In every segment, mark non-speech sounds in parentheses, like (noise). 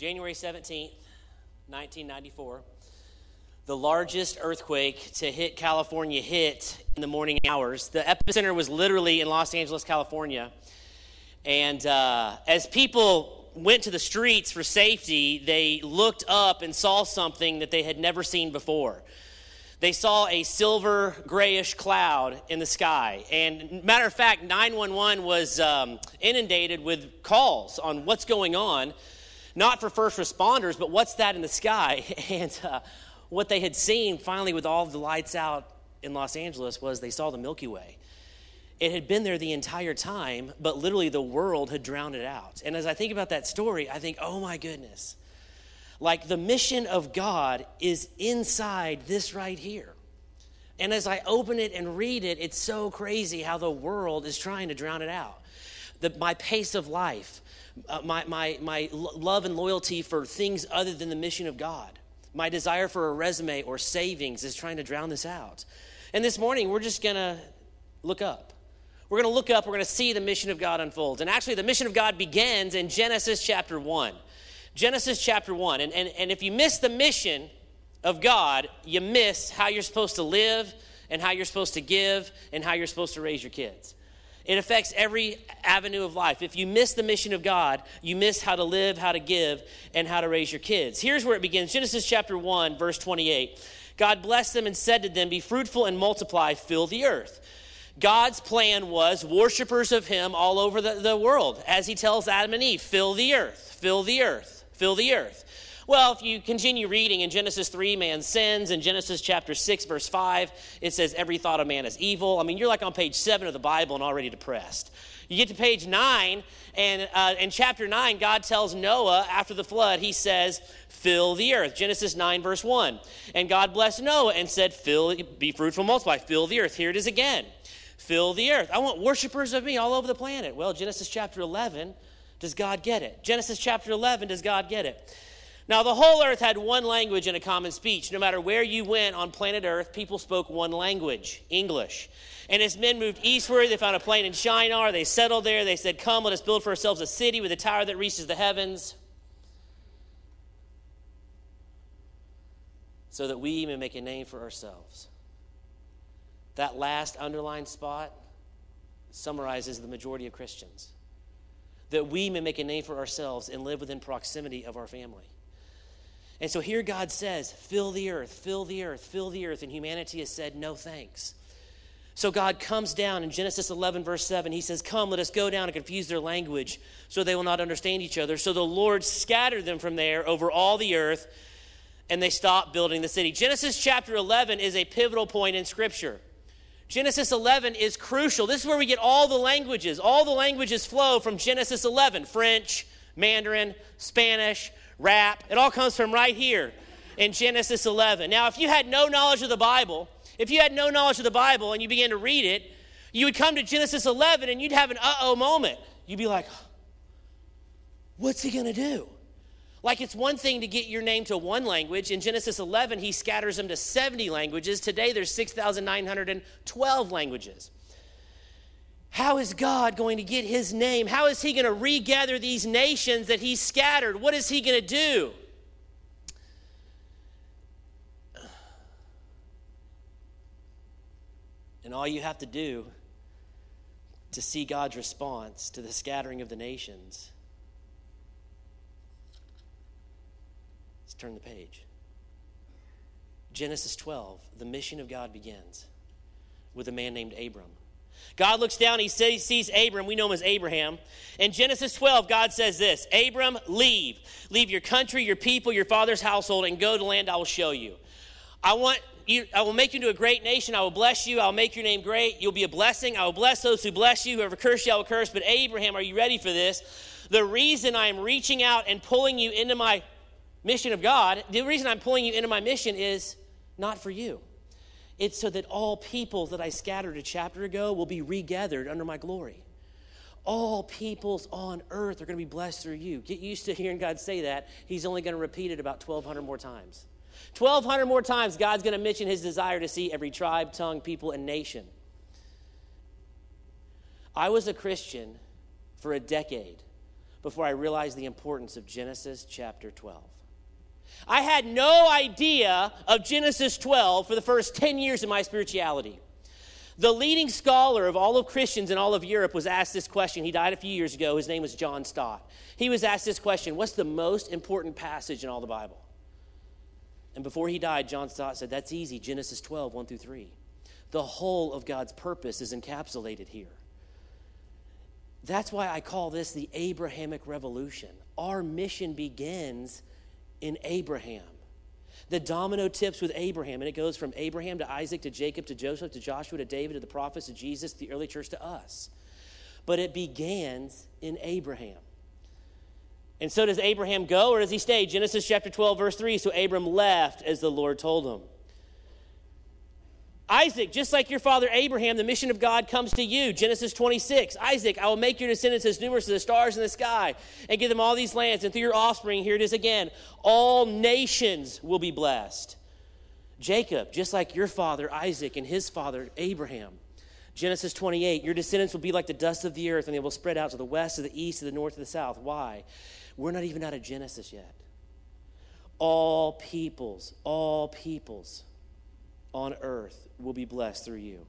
January 17th, 1994, the largest earthquake to hit California hit in the morning hours. The epicenter was literally in Los Angeles, California. And uh, as people went to the streets for safety, they looked up and saw something that they had never seen before. They saw a silver grayish cloud in the sky. And matter of fact, 911 was um, inundated with calls on what's going on not for first responders, but what's that in the sky? (laughs) And uh, what they had seen finally with all the lights out in Los Angeles was they saw the Milky Way. It had been there the entire time, but literally the world had drowned it out. And as I think about that story, I think, oh my goodness. Like the mission of God is inside this right here. And as I open it and read it, it's so crazy how the world is trying to drown it out. The, my pace of life, uh, my, my, my love and loyalty for things other than the mission of God. My desire for a resume or savings is trying to drown this out. And this morning, we're just going to look up. We're going to look up, we're going to see the mission of God unfold. And actually, the mission of God begins in Genesis chapter 1. Genesis chapter 1. And, and, and if you miss the mission of God, you miss how you're supposed to live and how you're supposed to give and how you're supposed to raise your kids. It affects every avenue of life. If you miss the mission of God, you miss how to live, how to give, and how to raise your kids. Here's where it begins Genesis chapter 1, verse 28. God blessed them and said to them, Be fruitful and multiply, fill the earth. God's plan was worshipers of Him all over the, the world, as He tells Adam and Eve, fill the earth, fill the earth, fill the earth. Well, if you continue reading in Genesis 3, man sins. In Genesis chapter 6, verse 5, it says every thought of man is evil. I mean, you're like on page 7 of the Bible and already depressed. You get to page 9, and uh, in chapter 9, God tells Noah after the flood, he says, fill the earth. Genesis 9, verse 1. And God blessed Noah and said, fill, be fruitful, multiply, fill the earth. Here it is again. Fill the earth. I want worshipers of me all over the planet. Well, Genesis chapter 11, does God get it? Genesis chapter 11, does God get it? Now, the whole earth had one language and a common speech. No matter where you went on planet Earth, people spoke one language, English. And as men moved eastward, they found a plain in Shinar. They settled there. They said, Come, let us build for ourselves a city with a tower that reaches the heavens, so that we may make a name for ourselves. That last underlined spot summarizes the majority of Christians. That we may make a name for ourselves and live within proximity of our family. And so here God says, fill the earth, fill the earth, fill the earth. And humanity has said, no thanks. So God comes down in Genesis 11, verse 7. He says, Come, let us go down and confuse their language so they will not understand each other. So the Lord scattered them from there over all the earth, and they stopped building the city. Genesis chapter 11 is a pivotal point in Scripture. Genesis 11 is crucial. This is where we get all the languages. All the languages flow from Genesis 11 French, Mandarin, Spanish, rap. It all comes from right here in Genesis 11. Now, if you had no knowledge of the Bible, if you had no knowledge of the Bible and you began to read it, you would come to Genesis 11 and you'd have an uh oh moment. You'd be like, what's he going to do? Like it's one thing to get your name to one language. In Genesis 11, he scatters them to 70 languages. Today, there's 6,912 languages. How is God going to get his name? How is he going to regather these nations that he scattered? What is he going to do? And all you have to do to see God's response to the scattering of the nations is turn the page. Genesis 12, the mission of God begins with a man named Abram. God looks down, he sees Abram, we know him as Abraham. In Genesis 12, God says this Abram, leave. Leave your country, your people, your father's household, and go to land I will show you. I want you, I will make you into a great nation. I will bless you. I will make your name great. You'll be a blessing. I will bless those who bless you. Whoever curse you, I will curse. But Abraham, are you ready for this? The reason I am reaching out and pulling you into my mission of God, the reason I'm pulling you into my mission is not for you. It's so that all peoples that I scattered a chapter ago will be regathered under my glory. All peoples on earth are going to be blessed through you. Get used to hearing God say that. He's only going to repeat it about 1,200 more times. 1,200 more times, God's going to mention his desire to see every tribe, tongue, people, and nation. I was a Christian for a decade before I realized the importance of Genesis chapter 12. I had no idea of Genesis 12 for the first 10 years of my spirituality. The leading scholar of all of Christians in all of Europe was asked this question. He died a few years ago. His name was John Stott. He was asked this question What's the most important passage in all the Bible? And before he died, John Stott said, That's easy Genesis 12, 1 through 3. The whole of God's purpose is encapsulated here. That's why I call this the Abrahamic Revolution. Our mission begins in Abraham. The domino tips with Abraham, and it goes from Abraham to Isaac to Jacob to Joseph to Joshua to David to the prophets to Jesus, the early church to us. But it begins in Abraham. And so does Abraham go or does he stay? Genesis chapter 12, verse 3. So Abram left as the Lord told him. Isaac, just like your father Abraham, the mission of God comes to you. Genesis 26. Isaac, I will make your descendants as numerous as the stars in the sky and give them all these lands. And through your offspring, here it is again, all nations will be blessed. Jacob, just like your father Isaac and his father Abraham. Genesis 28, your descendants will be like the dust of the earth, and they will spread out to the west, to the east, to the north, to the south. Why? We're not even out of Genesis yet. All peoples, all peoples on earth will be blessed through you.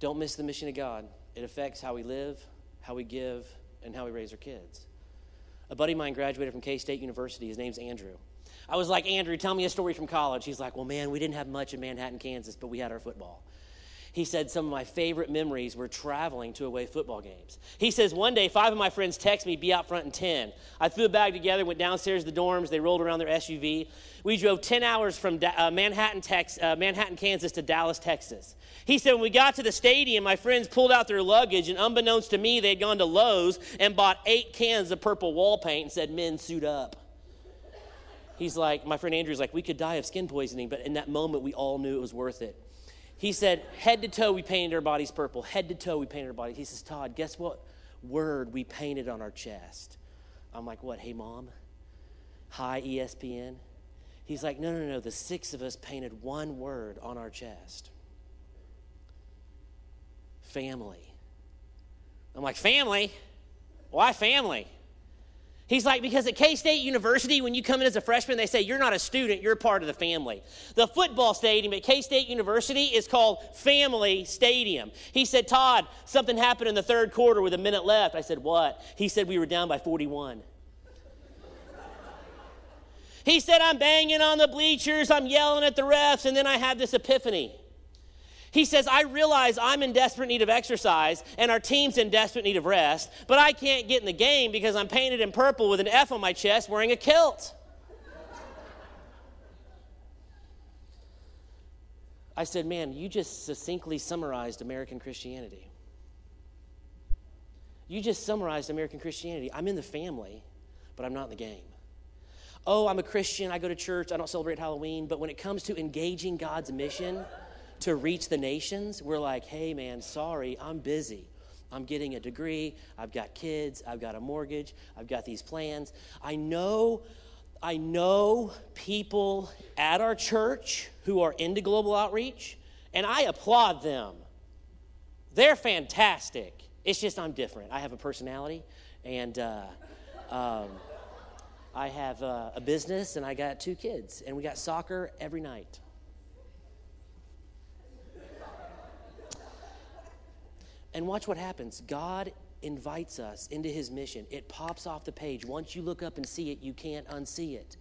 Don't miss the mission of God. It affects how we live, how we give, and how we raise our kids. A buddy of mine graduated from K State University. His name's Andrew. I was like, Andrew, tell me a story from college. He's like, well, man, we didn't have much in Manhattan, Kansas, but we had our football. He said some of my favorite memories were traveling to away football games. He says one day five of my friends text me, be out front in 10. I threw a bag together, went downstairs to the dorms, they rolled around their SUV. We drove 10 hours from uh, Manhattan, Tex- uh, Manhattan, Kansas to Dallas, Texas. He said when we got to the stadium, my friends pulled out their luggage, and unbeknownst to me, they had gone to Lowe's and bought eight cans of purple wall paint and said, men, suit up. He's like, my friend Andrew's like, we could die of skin poisoning, but in that moment, we all knew it was worth it. He said, head to toe, we painted our bodies purple. Head to toe, we painted our bodies. He says, Todd, guess what word we painted on our chest? I'm like, what? Hey, mom? Hi, ESPN? He's like, no, no, no. The six of us painted one word on our chest family. I'm like, family? Why family? He's like, because at K State University, when you come in as a freshman, they say you're not a student, you're part of the family. The football stadium at K State University is called Family Stadium. He said, Todd, something happened in the third quarter with a minute left. I said, What? He said, We were down by 41. he said, I'm banging on the bleachers, I'm yelling at the refs, and then I have this epiphany. He says, I realize I'm in desperate need of exercise and our team's in desperate need of rest, but I can't get in the game because I'm painted in purple with an F on my chest wearing a kilt. I said, Man, you just succinctly summarized American Christianity. You just summarized American Christianity. I'm in the family, but I'm not in the game. Oh, I'm a Christian. I go to church. I don't celebrate Halloween. But when it comes to engaging God's mission, to reach the nations, we're like, hey, man, sorry, I'm busy. I'm getting a degree. I've got kids. I've got a mortgage. I've got these plans. I know, I know people at our church who are into global outreach, and I applaud them. They're fantastic. It's just I'm different. I have a personality, and uh, um, I have uh, a business, and I got two kids, and we got soccer every night. And watch what happens. God invites us into his mission. It pops off the page. Once you look up and see it, you can't unsee it.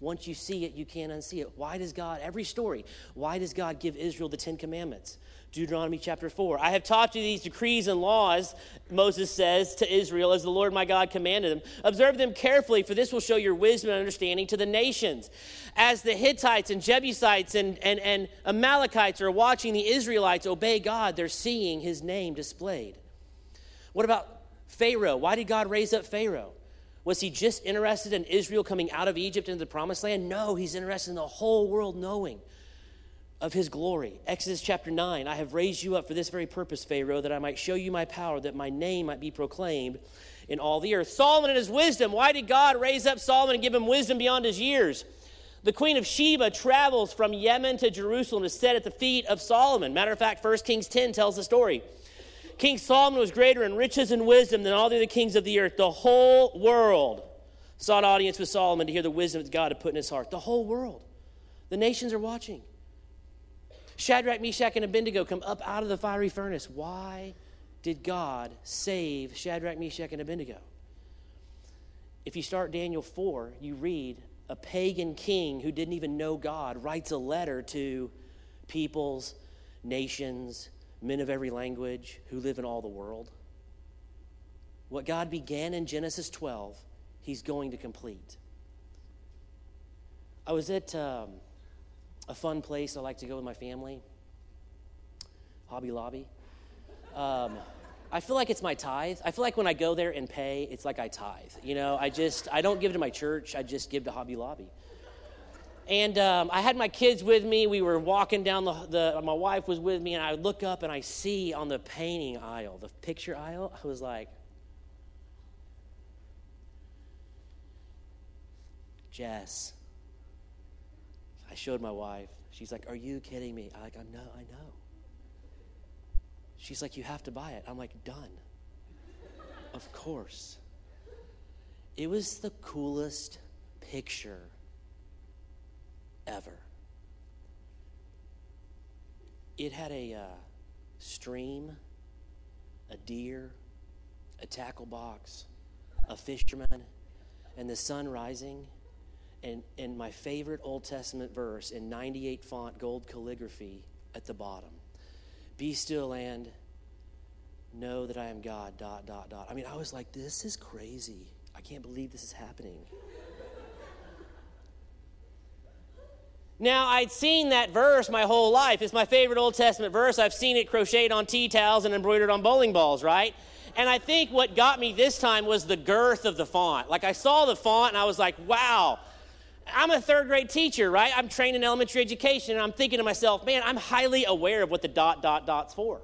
Once you see it, you can't unsee it. Why does God, every story, why does God give Israel the Ten Commandments? Deuteronomy chapter 4. I have taught you these decrees and laws, Moses says to Israel, as the Lord my God commanded them. Observe them carefully, for this will show your wisdom and understanding to the nations. As the Hittites and Jebusites and, and, and Amalekites are watching the Israelites obey God, they're seeing his name displayed. What about Pharaoh? Why did God raise up Pharaoh? Was he just interested in Israel coming out of Egypt into the promised land? No, he's interested in the whole world knowing of his glory. Exodus chapter 9 I have raised you up for this very purpose, Pharaoh, that I might show you my power, that my name might be proclaimed in all the earth. Solomon and his wisdom. Why did God raise up Solomon and give him wisdom beyond his years? The queen of Sheba travels from Yemen to Jerusalem to sit at the feet of Solomon. Matter of fact, 1 Kings 10 tells the story. King Solomon was greater in riches and wisdom than all the other kings of the earth. The whole world sought audience with Solomon to hear the wisdom that God had put in his heart. The whole world. The nations are watching. Shadrach, Meshach, and Abednego come up out of the fiery furnace. Why did God save Shadrach, Meshach, and Abednego? If you start Daniel 4, you read a pagan king who didn't even know God writes a letter to peoples, nations, men of every language who live in all the world. What God began in Genesis 12, he's going to complete. I was at um, a fun place I like to go with my family, Hobby Lobby. Um, I feel like it's my tithe. I feel like when I go there and pay, it's like I tithe. You know, I just, I don't give to my church, I just give to Hobby Lobby. And um, I had my kids with me. We were walking down the, the, my wife was with me, and I look up and I see on the painting aisle, the picture aisle, I was like, Jess. I showed my wife. She's like, Are you kidding me? I'm like, I know, I know. She's like, You have to buy it. I'm like, Done. of course. It was the coolest picture ever. It had a uh, stream, a deer, a tackle box, a fisherman, and the sun rising. And, and my favorite Old Testament verse in 98 font gold calligraphy at the bottom Be still and know that I am God, dot, dot, dot. I mean, I was like, this is crazy. I can't believe this is happening. Now, I'd seen that verse my whole life. It's my favorite Old Testament verse. I've seen it crocheted on tea towels and embroidered on bowling balls, right? And I think what got me this time was the girth of the font. Like, I saw the font and I was like, wow. I'm a third grade teacher, right? I'm trained in elementary education, and I'm thinking to myself, man, I'm highly aware of what the dot, dot, dot's for.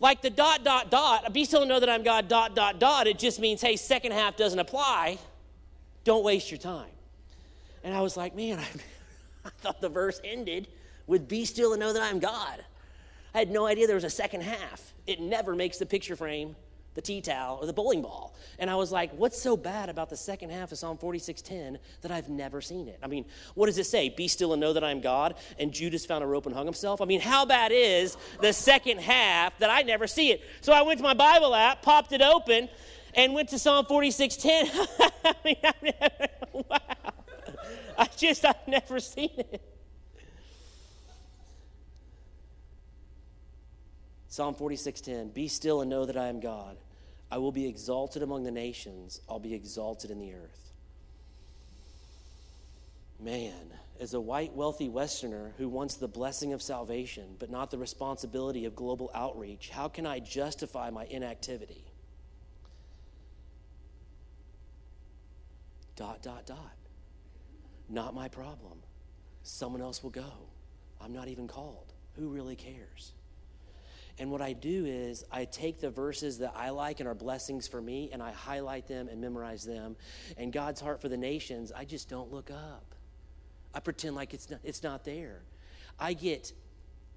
Like the dot, dot, dot, be still know that I'm God, dot, dot, dot, it just means, hey, second half doesn't apply. Don't waste your time. And I was like, man, I (laughs) I thought the verse ended with be still and know that I'm God. I had no idea there was a second half. It never makes the picture frame, the tea towel, or the bowling ball. And I was like, what's so bad about the second half of Psalm 46:10 that I've never seen it? I mean, what does it say? Be still and know that I am God, and Judas found a rope and hung himself. I mean, how bad is the second half that I never see it? So I went to my Bible app, popped it open, and went to Psalm 46:10. (laughs) I mean, (laughs) wow. I just, I've never seen it. Psalm 46:10 Be still and know that I am God. I will be exalted among the nations. I'll be exalted in the earth. Man, as a white wealthy westerner who wants the blessing of salvation but not the responsibility of global outreach, how can I justify my inactivity? Dot dot dot. Not my problem. Someone else will go. I'm not even called. Who really cares? And what I do is I take the verses that I like and are blessings for me and I highlight them and memorize them. And God's heart for the nations, I just don't look up. I pretend like it's not, it's not there. I get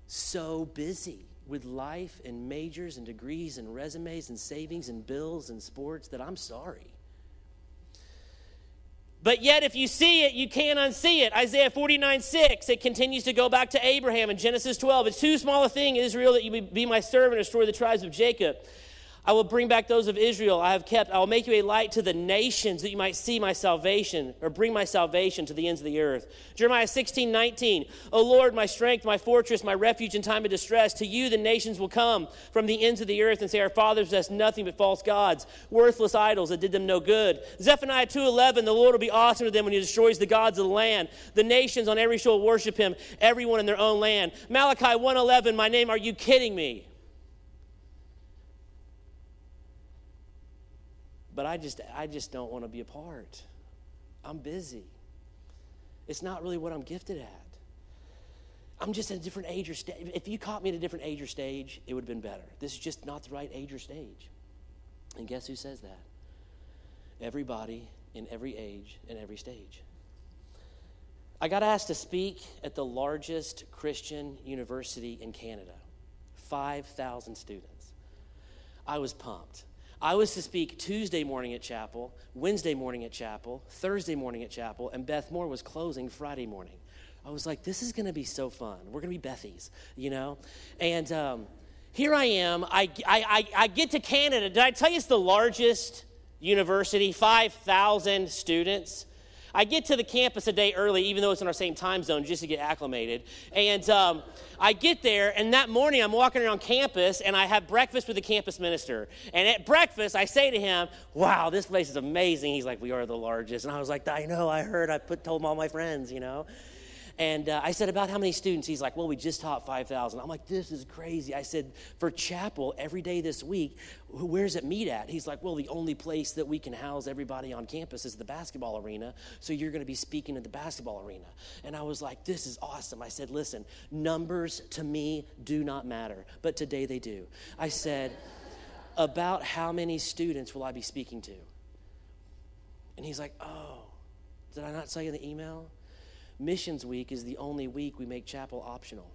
so busy with life and majors and degrees and resumes and savings and bills and sports that I'm sorry. But yet, if you see it, you can't unsee it. Isaiah 49 6, it continues to go back to Abraham in Genesis 12. It's too small a thing, Israel, that you be my servant and destroy the tribes of Jacob. I will bring back those of Israel I have kept. I will make you a light to the nations that you might see my salvation or bring my salvation to the ends of the earth. Jeremiah 16, 19. O Lord, my strength, my fortress, my refuge in time of distress. To you the nations will come from the ends of the earth and say, Our fathers possessed nothing but false gods, worthless idols that did them no good. Zephaniah 2, 11. The Lord will be awesome to them when he destroys the gods of the land. The nations on every shore worship him, everyone in their own land. Malachi 1, 11. My name, are you kidding me? But I just I just don't want to be a part. I'm busy. It's not really what I'm gifted at. I'm just at a different age or stage. If you caught me at a different age or stage, it would have been better. This is just not the right age or stage. And guess who says that? Everybody in every age and every stage. I got asked to speak at the largest Christian university in Canada 5,000 students. I was pumped. I was to speak Tuesday morning at chapel, Wednesday morning at chapel, Thursday morning at chapel, and Beth Moore was closing Friday morning. I was like, this is going to be so fun. We're going to be Bethies, you know? And um, here I am. I, I, I, I get to Canada. Did I tell you it's the largest university? 5,000 students. I get to the campus a day early, even though it's in our same time zone, just to get acclimated. And um, I get there, and that morning I'm walking around campus, and I have breakfast with the campus minister. And at breakfast, I say to him, "Wow, this place is amazing." He's like, "We are the largest," and I was like, "I know, I heard. I put told all my friends, you know." And uh, I said, About how many students? He's like, Well, we just taught 5,000. I'm like, This is crazy. I said, For chapel, every day this week, where's it meet at? He's like, Well, the only place that we can house everybody on campus is the basketball arena. So you're going to be speaking at the basketball arena. And I was like, This is awesome. I said, Listen, numbers to me do not matter, but today they do. I said, About how many students will I be speaking to? And he's like, Oh, did I not tell you the email? Missions Week is the only week we make chapel optional.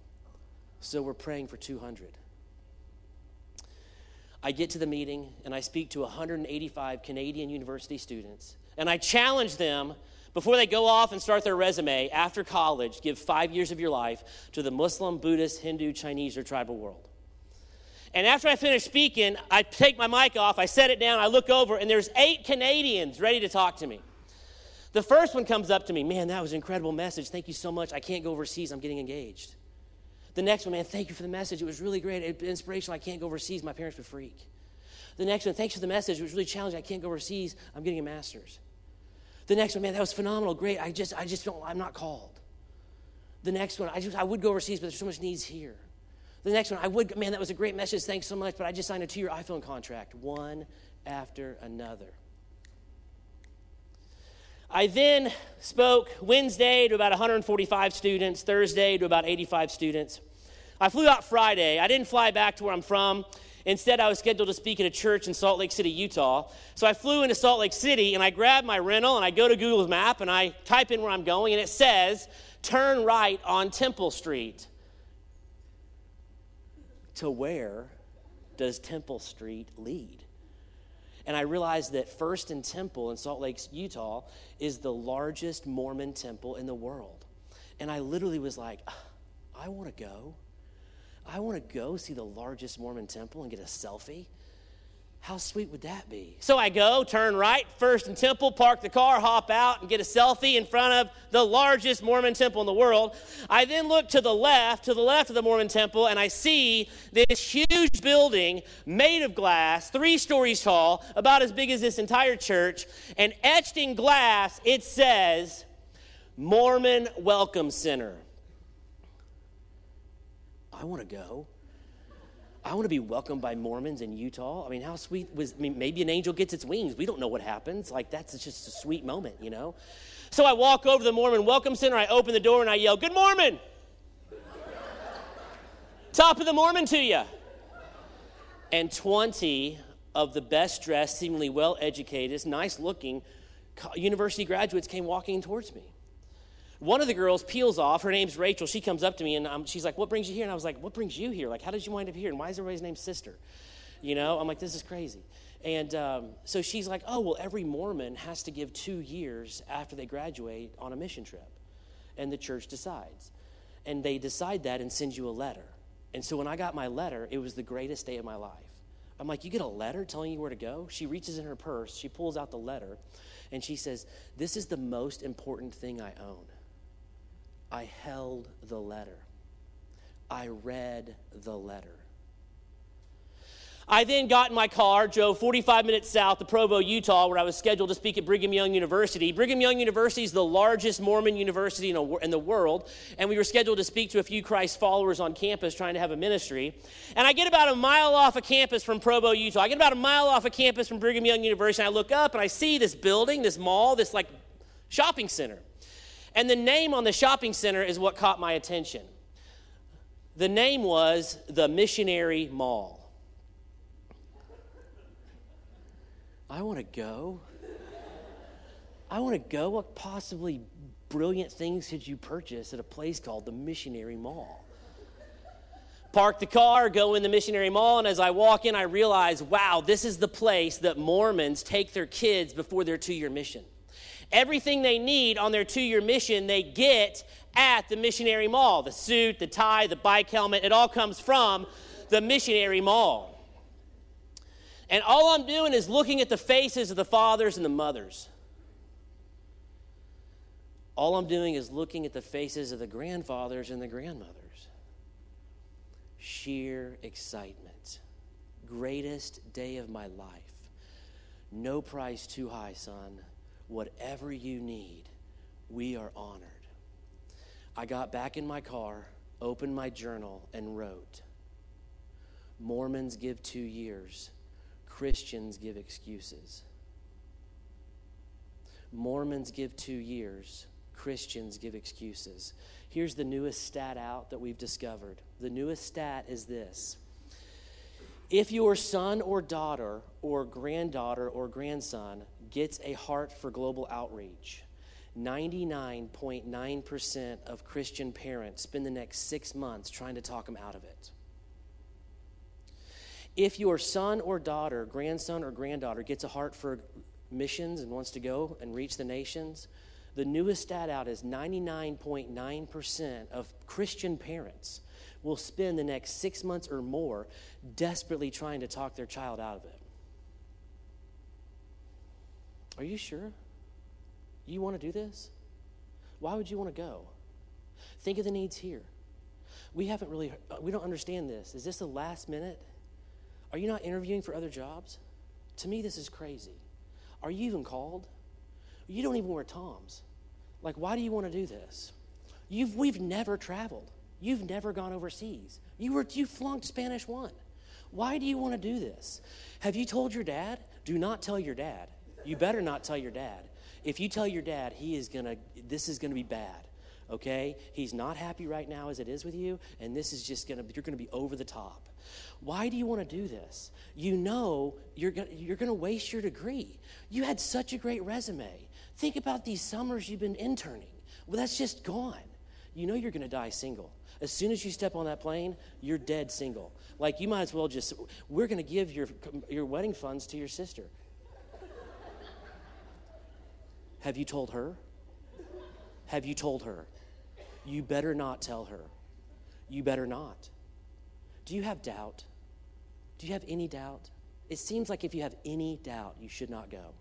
So we're praying for 200. I get to the meeting and I speak to 185 Canadian university students. And I challenge them before they go off and start their resume after college, give five years of your life to the Muslim, Buddhist, Hindu, Chinese, or tribal world. And after I finish speaking, I take my mic off, I set it down, I look over, and there's eight Canadians ready to talk to me. The first one comes up to me, man, that was an incredible message. Thank you so much. I can't go overseas. I'm getting engaged. The next one, man, thank you for the message. It was really great. It, inspirational. I can't go overseas. My parents would freak. The next one, thanks for the message. It was really challenging. I can't go overseas. I'm getting a master's. The next one, man, that was phenomenal. Great. I just, I just feel I'm not called. The next one, I just, I would go overseas, but there's so much needs here. The next one, I would, man, that was a great message. Thanks so much, but I just signed a two-year iPhone contract, one after another. I then spoke Wednesday to about 145 students, Thursday to about 85 students. I flew out Friday. I didn't fly back to where I'm from. Instead, I was scheduled to speak at a church in Salt Lake City, Utah. So I flew into Salt Lake City and I grab my rental and I go to Google's map and I type in where I'm going and it says, turn right on Temple Street. To where does Temple Street lead? And I realized that First and Temple in Salt Lake, Utah, is the largest Mormon temple in the world. And I literally was like, ah, I want to go. I want to go see the largest Mormon temple and get a selfie. How sweet would that be? So I go, turn right, First and Temple, park the car, hop out, and get a selfie in front of the largest Mormon temple in the world. I then look to the left, to the left of the Mormon temple, and I see this huge building made of glass, three stories tall, about as big as this entire church. And etched in glass, it says, Mormon Welcome Center. I want to go. I want to be welcomed by Mormons in Utah. I mean, how sweet was, I mean, maybe an angel gets its wings. We don't know what happens. Like, that's just a sweet moment, you know? So I walk over to the Mormon Welcome Center, I open the door, and I yell, Good Mormon! (laughs) Top of the Mormon to you. And 20 of the best dressed, seemingly well educated, nice looking university graduates came walking towards me. One of the girls peels off. Her name's Rachel. She comes up to me and um, she's like, What brings you here? And I was like, What brings you here? Like, how did you wind up here? And why is everybody's name sister? You know, I'm like, This is crazy. And um, so she's like, Oh, well, every Mormon has to give two years after they graduate on a mission trip. And the church decides. And they decide that and send you a letter. And so when I got my letter, it was the greatest day of my life. I'm like, You get a letter telling you where to go? She reaches in her purse, she pulls out the letter, and she says, This is the most important thing I own. I held the letter. I read the letter. I then got in my car, drove 45 minutes south to Provo, Utah, where I was scheduled to speak at Brigham Young University. Brigham Young University is the largest Mormon university in, the world, and we were scheduled to speak to a few Christ followers on campus trying to have a ministry. And I get about a mile off of campus from Provo, Utah. I get about a mile off of campus from Brigham Young University, and I look up and I see this building, this mall, this like shopping center. And the name on the shopping center is what caught my attention. The name was the Missionary Mall. I want to go. I want to go. What possibly brilliant things could you purchase at a place called the Missionary Mall? park the car, go in the missionary mall, and as I walk in, I realize, wow, this is the place that Mormons take their kids before their two year mission. Everything they need on their two year mission, they get at the missionary mall the suit, the tie, the bike helmet, it all comes from the missionary mall. And all I'm doing is looking at the faces of the fathers and the mothers. All I'm doing is looking at the faces of the grandfathers and the grandmothers. Sheer excitement. Greatest day of my life. No price too high, son. Whatever you need, we are honored. I got back in my car, opened my journal, and wrote Mormons give two years, Christians give excuses. Mormons give two years, Christians give excuses. Here's the newest stat out that we've discovered. The newest stat is this If your son or daughter or granddaughter or grandson gets a heart for global outreach, 99.9% of Christian parents spend the next six months trying to talk them out of it. If your son or daughter, grandson or granddaughter gets a heart for missions and wants to go and reach the nations, the newest stat out is 99.9% of Christian parents will spend the next six months or more desperately trying to talk their child out of it. Are you sure? You want to do this? Why would you want to go? Think of the needs here. We haven't really, uh, we don't understand this. Is this the last minute? Are you not interviewing for other jobs? To me, this is crazy. Are you even called? You don't even wear Toms. Like, why do you want to do this? You've, we've never traveled. You've never gone overseas. You, were, you flunked Spanish 1. Why do you want to do this? Have you told your dad? Do not tell your dad. You better not tell your dad. If you tell your dad, he is going to, this is going to be bad, okay? He's not happy right now as it is with you, and this is just to, you're to be over the top. Why do you want to do this? You know you're gonna, you're to waste your degree. You had such a great resume. Think about these summers you've been interning. Well, that's just gone. You know you're to die single. As soon as you step on that plane, you're dead single. Like you might as well just, we're to give your, your wedding funds to your sister. Have you told her? Have you told her? You better not tell her. You better not. Do you have doubt? Do you have any doubt? It seems like if you have any doubt, you should not go.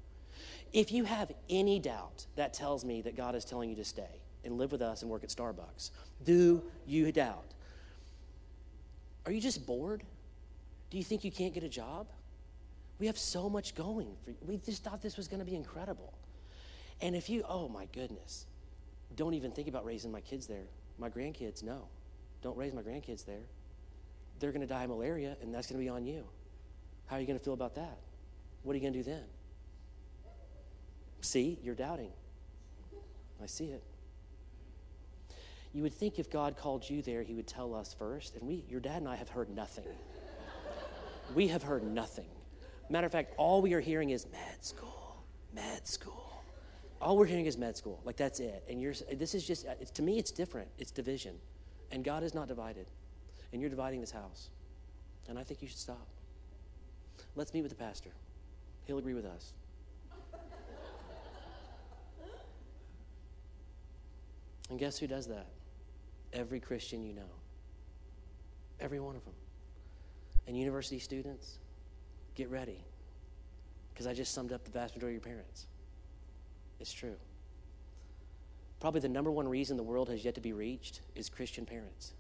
If you have any doubt, that tells me that God is telling you to stay and live with us and work at Starbucks. Do you doubt? Are you just bored? Do you think you can't get a job? We have so much going. For, we just thought this was going to be incredible. And if you, oh my goodness, don't even think about raising my kids there. My grandkids, no. Don't raise my grandkids there they're going to die of malaria, and that's going to be on you. How are you going to feel about that? What are you going to do then? See, you're doubting. I see it. You would think if God called you there, He would tell us first. And we, your dad and I, have heard nothing. we have heard nothing. Matter of fact, all we are hearing is med school, med school. All we're hearing is med school. Like that's it. And you're, this is just, uh, to me, it's different. It's division. And God is not divided and you're dividing this house. And I think you should stop. Let's meet with the pastor. He'll agree with us. (laughs) and guess who does that? Every Christian you know. Every one of them. And university students, get ready. Because I just summed up the vast majority of your parents. It's true. Probably the number one reason the world has yet to be reached is Christian parents.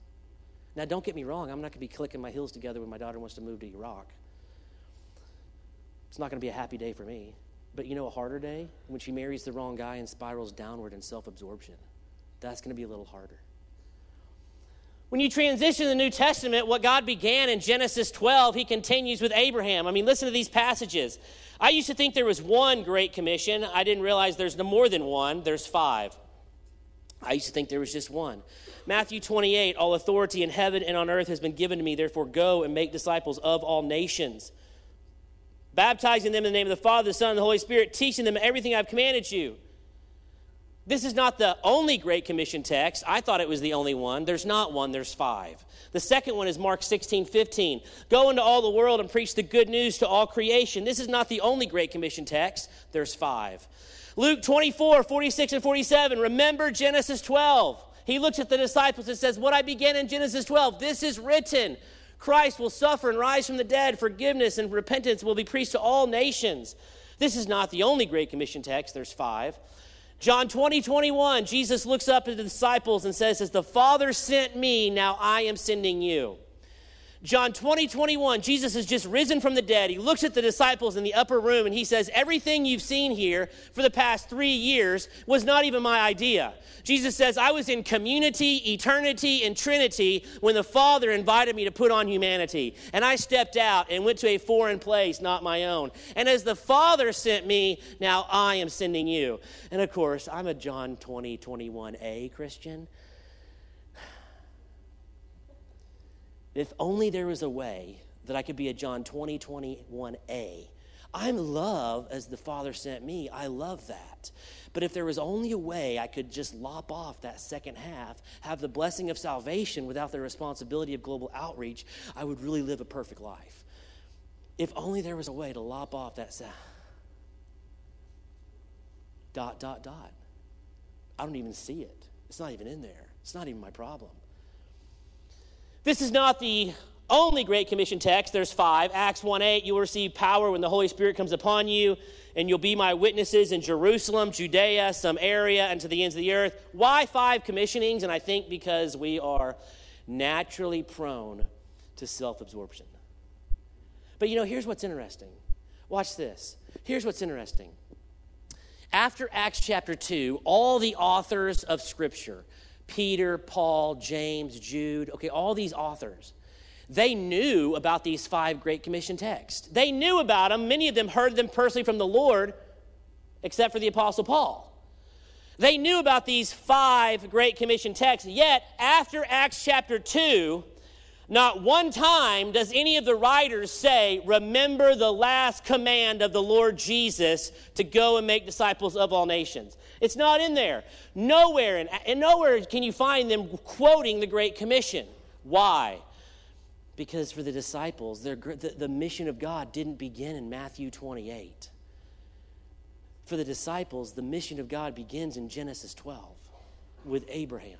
Now, don't get me wrong, I'm not going to be clicking my heels together when my daughter wants to move to Iraq. It's not going to be a happy day for me. But you know, a harder day? When she marries the wrong guy and spirals downward in self absorption. That's going to be a little harder. When you transition to the New Testament, what God began in Genesis 12, he continues with Abraham. I mean, listen to these passages. I used to think there was one Great Commission. I didn't realize there's no more than one, there's five. I used to think there was just one. Matthew 28 All authority in heaven and on earth has been given to me. Therefore, go and make disciples of all nations, baptizing them in the name of the Father, the Son, and the Holy Spirit, teaching them everything I've commanded you. This is not the only Great Commission text. I thought it was the only one. There's not one, there's five. The second one is Mark 16, 15. Go into all the world and preach the good news to all creation. This is not the only Great Commission text. There's five. Luke 24, 46 and 47. Remember Genesis 12. He looks at the disciples and says, What I began in Genesis 12, this is written. Christ will suffer and rise from the dead. Forgiveness and repentance will be preached to all nations. This is not the only Great Commission text, there's five. John 20, 21, Jesus looks up at the disciples and says, As the Father sent me, now I am sending you. John 20, 21, Jesus has just risen from the dead. He looks at the disciples in the upper room and he says, Everything you've seen here for the past three years was not even my idea. Jesus says, I was in community, eternity, and trinity when the Father invited me to put on humanity. And I stepped out and went to a foreign place, not my own. And as the Father sent me, now I am sending you. And of course, I'm a John 20, 21a Christian. If only there was a way that I could be a John 20, 21a. I'm love as the Father sent me. I love that. But if there was only a way I could just lop off that second half, have the blessing of salvation without the responsibility of global outreach, I would really live a perfect life. If only there was a way to lop off that sa- dot, dot, dot. I don't even see it. It's not even in there. It's not even my problem. This is not the only Great Commission text. There's five. Acts 1 8, you will receive power when the Holy Spirit comes upon you, and you'll be my witnesses in Jerusalem, Judea, Samaria, and to the ends of the earth. Why five commissionings? And I think because we are naturally prone to self absorption. But you know, here's what's interesting. Watch this. Here's what's interesting. After Acts chapter 2, all the authors of Scripture, Peter, Paul, James, Jude, okay, all these authors, they knew about these five Great Commission texts. They knew about them. Many of them heard them personally from the Lord, except for the Apostle Paul. They knew about these five Great Commission texts, yet, after Acts chapter 2, not one time does any of the writers say, Remember the last command of the Lord Jesus to go and make disciples of all nations. It's not in there. Nowhere, in, and nowhere can you find them quoting the Great Commission. Why? Because for the disciples, the, the mission of God didn't begin in Matthew 28. For the disciples, the mission of God begins in Genesis 12 with Abraham.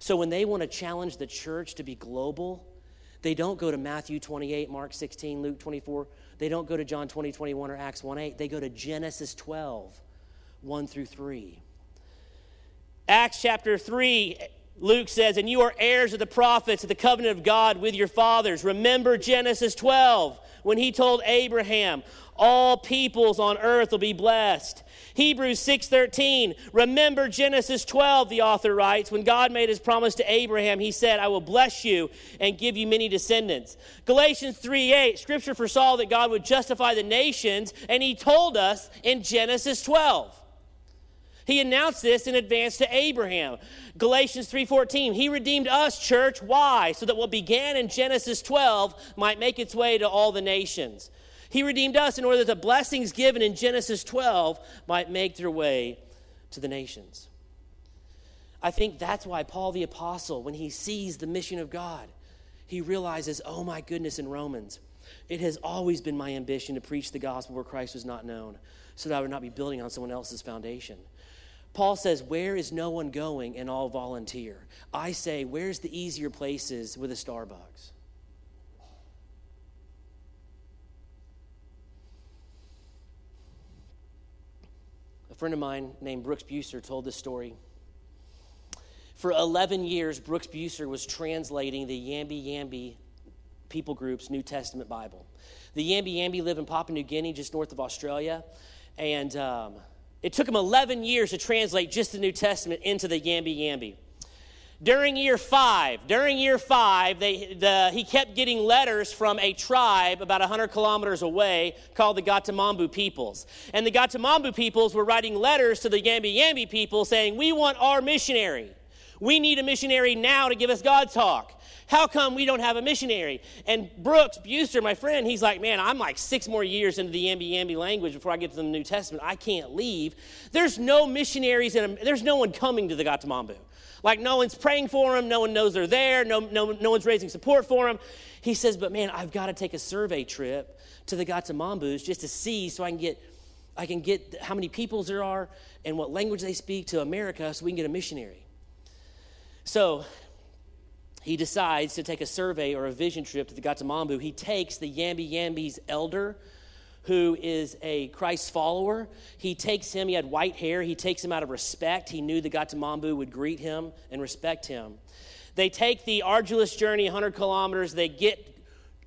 So when they want to challenge the church to be global, they don't go to Matthew 28, Mark 16, Luke 24. They don't go to John 20, 21, or Acts 1 8. They go to Genesis 12 1 through 3. Acts chapter 3, Luke says, And you are heirs of the prophets of the covenant of God with your fathers. Remember Genesis 12 when he told Abraham, All peoples on earth will be blessed. Hebrews 6:13 Remember Genesis 12 the author writes when God made his promise to Abraham he said I will bless you and give you many descendants. Galatians 3:8 Scripture foresaw that God would justify the nations and he told us in Genesis 12 he announced this in advance to Abraham. Galatians 3:14, he redeemed us, church, why? So that what began in Genesis 12 might make its way to all the nations. He redeemed us in order that the blessings given in Genesis 12 might make their way to the nations. I think that's why Paul the apostle when he sees the mission of God, he realizes, "Oh my goodness in Romans, it has always been my ambition to preach the gospel where Christ was not known, so that I would not be building on someone else's foundation." Paul says, Where is no one going and all volunteer? I say, Where's the easier places with a Starbucks? A friend of mine named Brooks Buser told this story. For 11 years, Brooks Buser was translating the Yambi Yambi people group's New Testament Bible. The Yambi Yambi live in Papua New Guinea, just north of Australia. And um, it took him 11 years to translate just the New Testament into the Yambi Yambi. During year five, during year five, they, the, he kept getting letters from a tribe about 100 kilometers away called the Gatamambu peoples. And the Gatamambu peoples were writing letters to the Yambi Yambi people saying, We want our missionary. We need a missionary now to give us God talk. How come we don't have a missionary? And Brooks Buser, my friend, he's like, man, I'm like six more years into the Yambi Yambi language before I get to the New Testament. I can't leave. There's no missionaries, and there's no one coming to the Gatamambu. Like, no one's praying for them, no one knows they're there, no, no, no one's raising support for them. He says, but man, I've got to take a survey trip to the Gatamambus just to see so I can get I can get how many peoples there are and what language they speak to America so we can get a missionary. So he decides to take a survey or a vision trip to the Gatamambu. He takes the Yambi Yambi's elder, who is a Christ follower. He takes him, he had white hair, he takes him out of respect. He knew the Gatamambu would greet him and respect him. They take the arduous journey, 100 kilometers. They get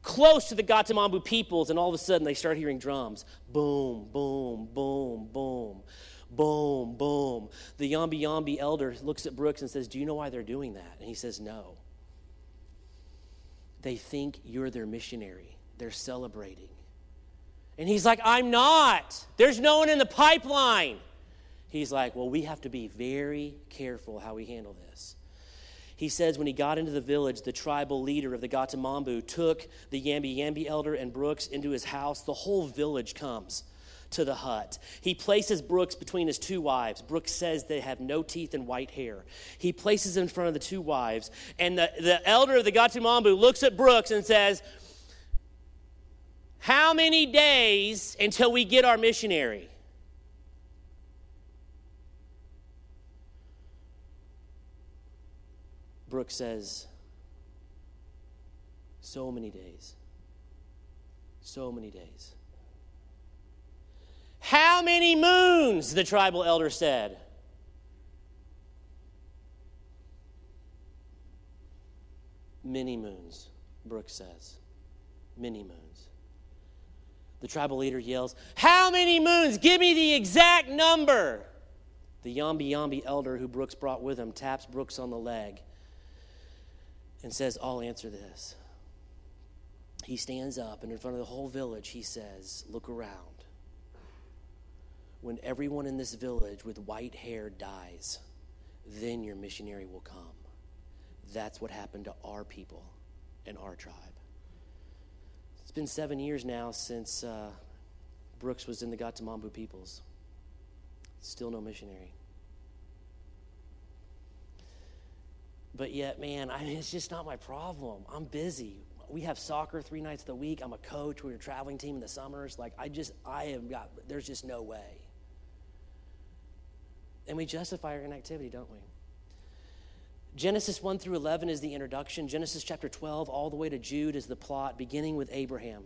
close to the Gatamambu peoples, and all of a sudden they start hearing drums. Boom, boom, boom, boom, boom, boom. The Yambi Yambi elder looks at Brooks and says, Do you know why they're doing that? And he says, No. They think you're their missionary, they're celebrating. And he's like, I'm not. There's no one in the pipeline. He's like, Well, we have to be very careful how we handle this. He says when he got into the village, the tribal leader of the Gatamambu took the Yambi Yambi elder and Brooks into his house. The whole village comes to the hut. He places Brooks between his two wives. Brooks says they have no teeth and white hair. He places in front of the two wives, and the, the elder of the Gatamambu looks at Brooks and says, How many days until we get our missionary? Brooks says, so many days. So many days. How many moons? The tribal elder said. Many moons, Brooks says. Many moons. The tribal leader yells, How many moons? Give me the exact number. The Yambi Yambi elder who Brooks brought with him taps Brooks on the leg and says, I'll answer this. He stands up and in front of the whole village, he says, Look around. When everyone in this village with white hair dies, then your missionary will come. That's what happened to our people and our tribe. It's been seven years now since uh, Brooks was in the Gatamambu peoples. Still no missionary. But yet, man, I mean, it's just not my problem. I'm busy. We have soccer three nights a week. I'm a coach. We're a traveling team in the summers. Like, I just, I have got, there's just no way. And we justify our inactivity, don't we? Genesis 1 through 11 is the introduction. Genesis chapter 12, all the way to Jude, is the plot, beginning with Abraham.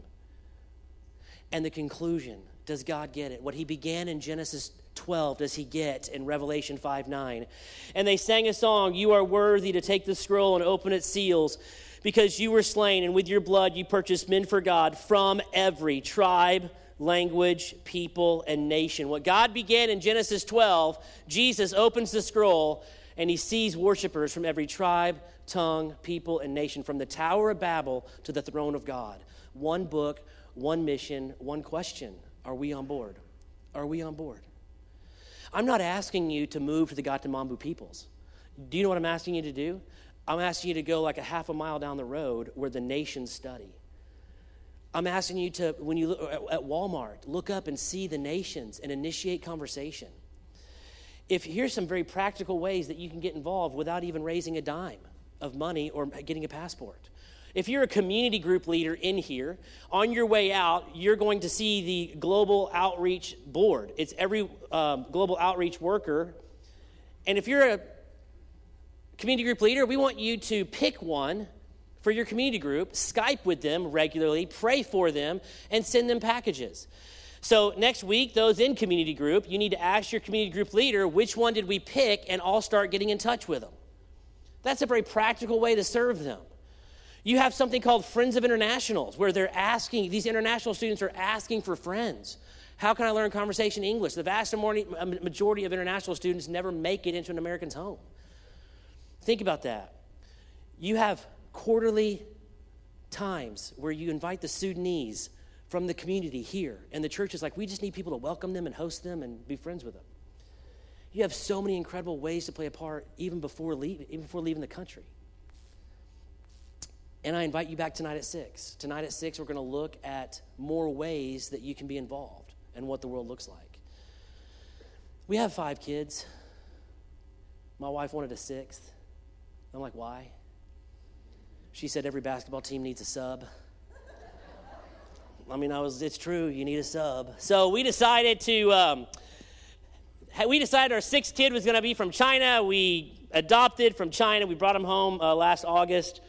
And the conclusion does God get it? What he began in Genesis 12 does he get in Revelation 5 9. And they sang a song, You are worthy to take the scroll and open its seals, because you were slain, and with your blood you purchased men for God from every tribe, language, people, and nation. What God began in Genesis 12, Jesus opens the scroll and he sees worshipers from every tribe, tongue, people, and nation, from the Tower of Babel to the throne of God. One book, one mission, one question. Are we on board? Are we on board? I'm not asking you to move to the Gatamambu peoples. Do you know what I'm asking you to do? I'm asking you to go like a half a mile down the road where the nations study. I'm asking you to, when you look at Walmart, look up and see the nations and initiate conversation. If here's some very practical ways that you can get involved without even raising a dime of money or getting a passport. If you're a community group leader in here, on your way out, you're going to see the Global Outreach Board. It's every um, global outreach worker. And if you're a community group leader, we want you to pick one for your community group, Skype with them regularly, pray for them, and send them packages. So next week, those in community group, you need to ask your community group leader which one did we pick, and I'll start getting in touch with them. That's a very practical way to serve them. You have something called Friends of Internationals, where they're asking, these international students are asking for friends. How can I learn conversation English? The vast uh, majority of international students never make it into an American's home. Think about that. You have quarterly times where you invite the Sudanese from the community here, and the church is like, we just need people to welcome them and host them and be friends with them. You have so many incredible ways to play a part even before leaving, even before leaving the country. And I invite you back tonight at 6. Tonight at 6, we're going to look at more ways that you can be involved and what the world looks like. We have five kids. My wife wanted a sixth. I'm like, why? She said every basketball team needs a sub. I mean, I was, it's true, you need a sub. So we decided to, um, we decided our sixth kid was going to be from China. We adopted from China. We brought him home uh, last August.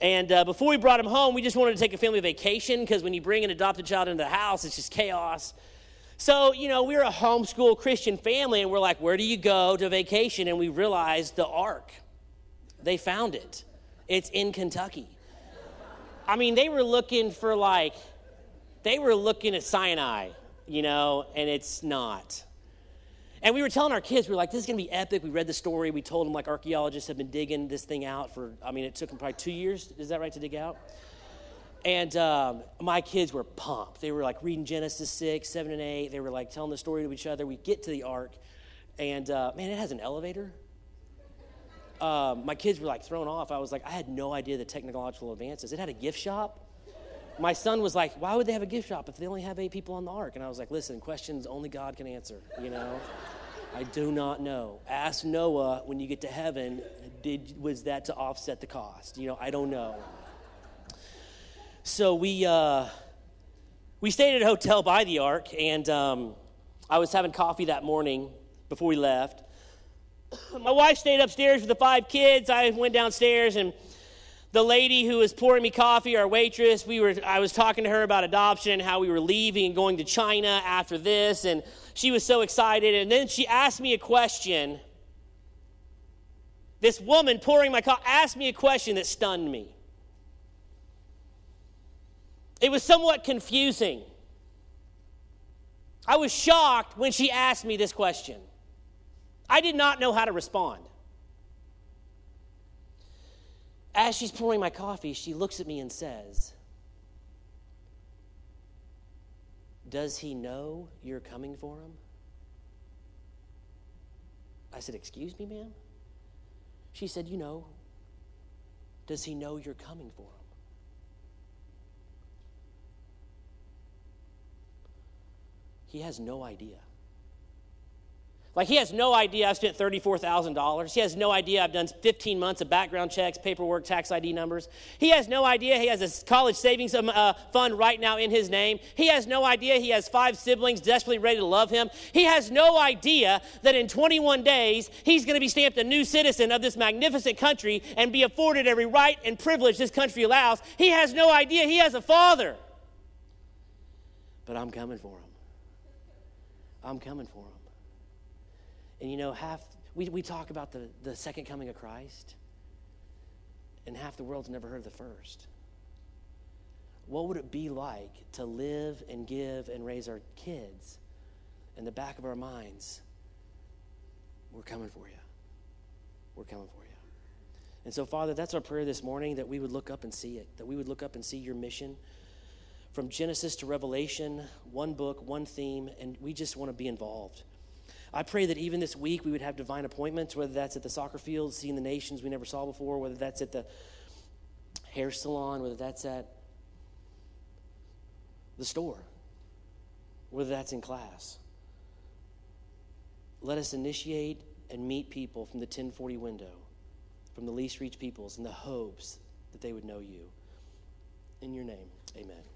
And uh, before we brought him home, we just wanted to take a family vacation because when you bring an adopted child into the house, it's just chaos. So, you know, we're a homeschool Christian family, and we're like, where do you go to vacation? And we realized the Ark. They found it. It's in Kentucky. I mean, they were looking for like, they were looking at Sinai, you know, and it's not. And we were telling our kids, we were like, this is going to be epic. We read the story. We told them, like, archaeologists have been digging this thing out for, I mean, it took them probably two years. Is that right to dig out? And um, my kids were pumped. They were like reading Genesis 6, 7, and 8. They were like telling the story to each other. We get to the ark, and uh, man, it has an elevator. Um, my kids were like thrown off. I was like, I had no idea the technological advances. It had a gift shop. My son was like, Why would they have a gift shop if they only have eight people on the ark? And I was like, Listen, questions only God can answer, you know? I do not know. Ask Noah when you get to heaven, did, was that to offset the cost? You know, I don't know. So we, uh, we stayed at a hotel by the ark, and um, I was having coffee that morning before we left. (coughs) My wife stayed upstairs with the five kids. I went downstairs and the lady who was pouring me coffee, our waitress, we were I was talking to her about adoption and how we were leaving and going to China after this and she was so excited and then she asked me a question. This woman pouring my coffee asked me a question that stunned me. It was somewhat confusing. I was shocked when she asked me this question. I did not know how to respond. As she's pouring my coffee, she looks at me and says, Does he know you're coming for him? I said, Excuse me, ma'am? She said, You know, does he know you're coming for him? He has no idea. Like, he has no idea I've spent $34,000. He has no idea I've done 15 months of background checks, paperwork, tax ID numbers. He has no idea he has a college savings um, uh, fund right now in his name. He has no idea he has five siblings desperately ready to love him. He has no idea that in 21 days he's going to be stamped a new citizen of this magnificent country and be afforded every right and privilege this country allows. He has no idea he has a father. But I'm coming for him. I'm coming for him. And you know, half, we, we talk about the, the second coming of Christ, and half the world's never heard of the first. What would it be like to live and give and raise our kids in the back of our minds? We're coming for you. We're coming for you. And so, Father, that's our prayer this morning that we would look up and see it, that we would look up and see your mission from Genesis to Revelation, one book, one theme, and we just want to be involved. I pray that even this week we would have divine appointments, whether that's at the soccer field, seeing the nations we never saw before, whether that's at the hair salon, whether that's at the store, whether that's in class. Let us initiate and meet people from the 1040 window, from the least reached peoples, in the hopes that they would know you. In your name, amen.